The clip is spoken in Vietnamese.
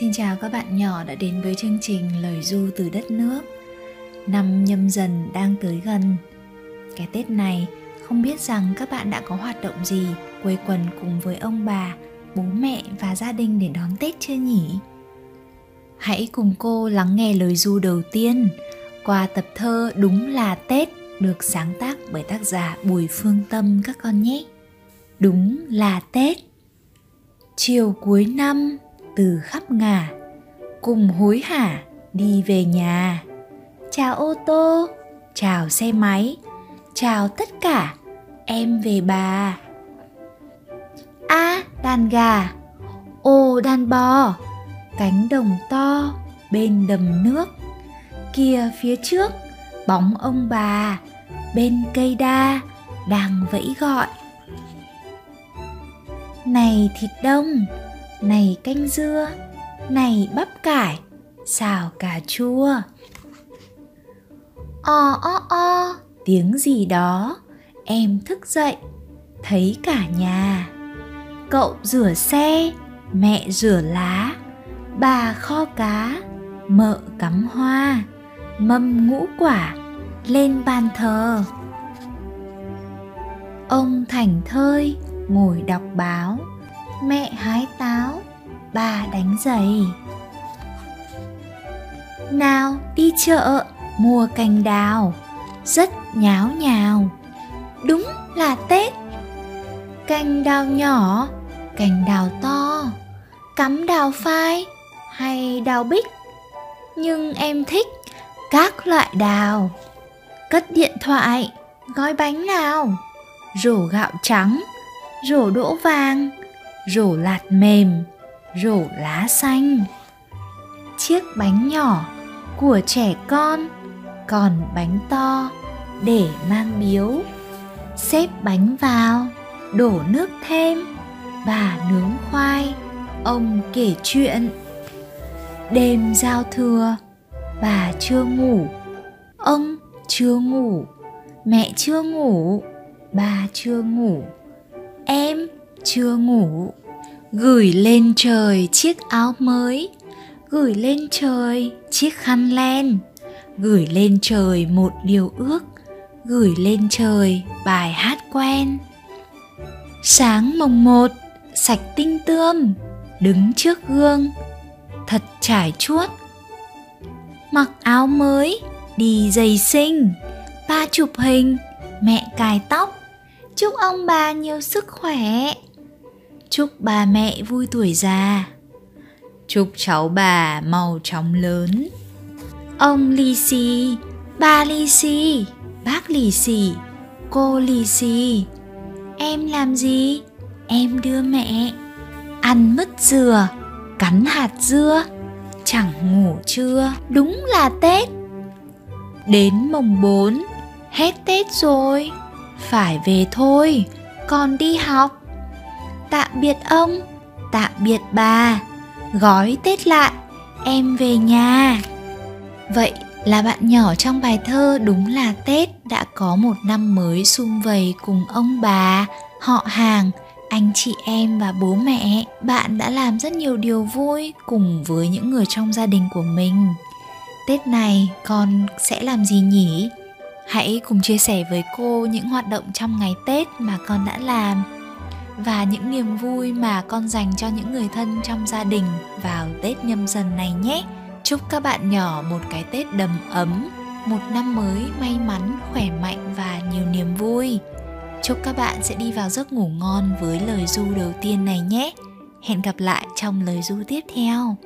Xin chào các bạn nhỏ đã đến với chương trình Lời Du từ đất nước. Năm nhâm dần đang tới gần. Cái Tết này không biết rằng các bạn đã có hoạt động gì quây quần cùng với ông bà, bố mẹ và gia đình để đón Tết chưa nhỉ? Hãy cùng cô lắng nghe lời du đầu tiên qua tập thơ Đúng là Tết được sáng tác bởi tác giả Bùi Phương Tâm các con nhé. Đúng là Tết. Chiều cuối năm từ khắp ngả cùng hối hả đi về nhà. Chào ô tô chào xe máy chào tất cả em về bà. A à, đàn gà. Ô đàn bò. Cánh đồng to bên đầm nước. Kia phía trước bóng ông bà bên cây đa đang vẫy gọi. Này thịt đông này canh dưa, này bắp cải, xào cà chua. O o o, tiếng gì đó? Em thức dậy, thấy cả nhà. Cậu rửa xe, mẹ rửa lá. Bà kho cá, mợ cắm hoa. Mâm ngũ quả, lên bàn thờ. Ông thành thơi ngồi đọc báo mẹ hái táo, bà đánh giày. Nào, đi chợ, mua cành đào. Rất nháo nhào. Đúng là tết. Cành đào nhỏ, cành đào to. Cắm đào phai hay đào bích. Nhưng em thích các loại đào. Cất điện thoại, gói bánh nào? Rổ gạo trắng, rổ đỗ vàng rổ lạt mềm, rổ lá xanh. Chiếc bánh nhỏ của trẻ con còn bánh to để mang biếu. Xếp bánh vào, đổ nước thêm bà nướng khoai, ông kể chuyện. Đêm giao thừa, bà chưa ngủ, ông chưa ngủ, mẹ chưa ngủ, bà chưa ngủ, em chưa ngủ gửi lên trời chiếc áo mới, gửi lên trời chiếc khăn len, gửi lên trời một điều ước, gửi lên trời bài hát quen. Sáng mồng một, sạch tinh tươm, đứng trước gương, thật trải chuốt. Mặc áo mới, đi giày xinh, ba chụp hình, mẹ cài tóc. Chúc ông bà nhiều sức khỏe chúc bà mẹ vui tuổi già. Chúc cháu bà mau chóng lớn. Ông lì xì ba lì xì bác lì xì cô lì xì. Em làm gì? Em đưa mẹ ăn mứt dừa cắn hạt dưa. Chẳng ngủ trưa đúng là tết. Đến mồng bốn hết tết rồi. Phải về thôi còn đi học tạm biệt ông. Tạm biệt bà. Gói tết lại, em về nhà. Vậy là bạn nhỏ trong bài thơ đúng là tết đã có một năm mới sum vầy cùng ông bà, họ hàng, anh chị em và bố mẹ. Bạn đã làm rất nhiều điều vui cùng với những người trong gia đình của mình. Tết này con sẽ làm gì nhỉ? Hãy cùng chia sẻ với cô những hoạt động trong ngày tết mà con đã làm và những niềm vui mà con dành cho những người thân trong gia đình vào Tết nhâm dần này nhé. Chúc các bạn nhỏ một cái Tết đầm ấm, một năm mới may mắn, khỏe mạnh và nhiều niềm vui. Chúc các bạn sẽ đi vào giấc ngủ ngon với lời du đầu tiên này nhé. Hẹn gặp lại trong lời du tiếp theo.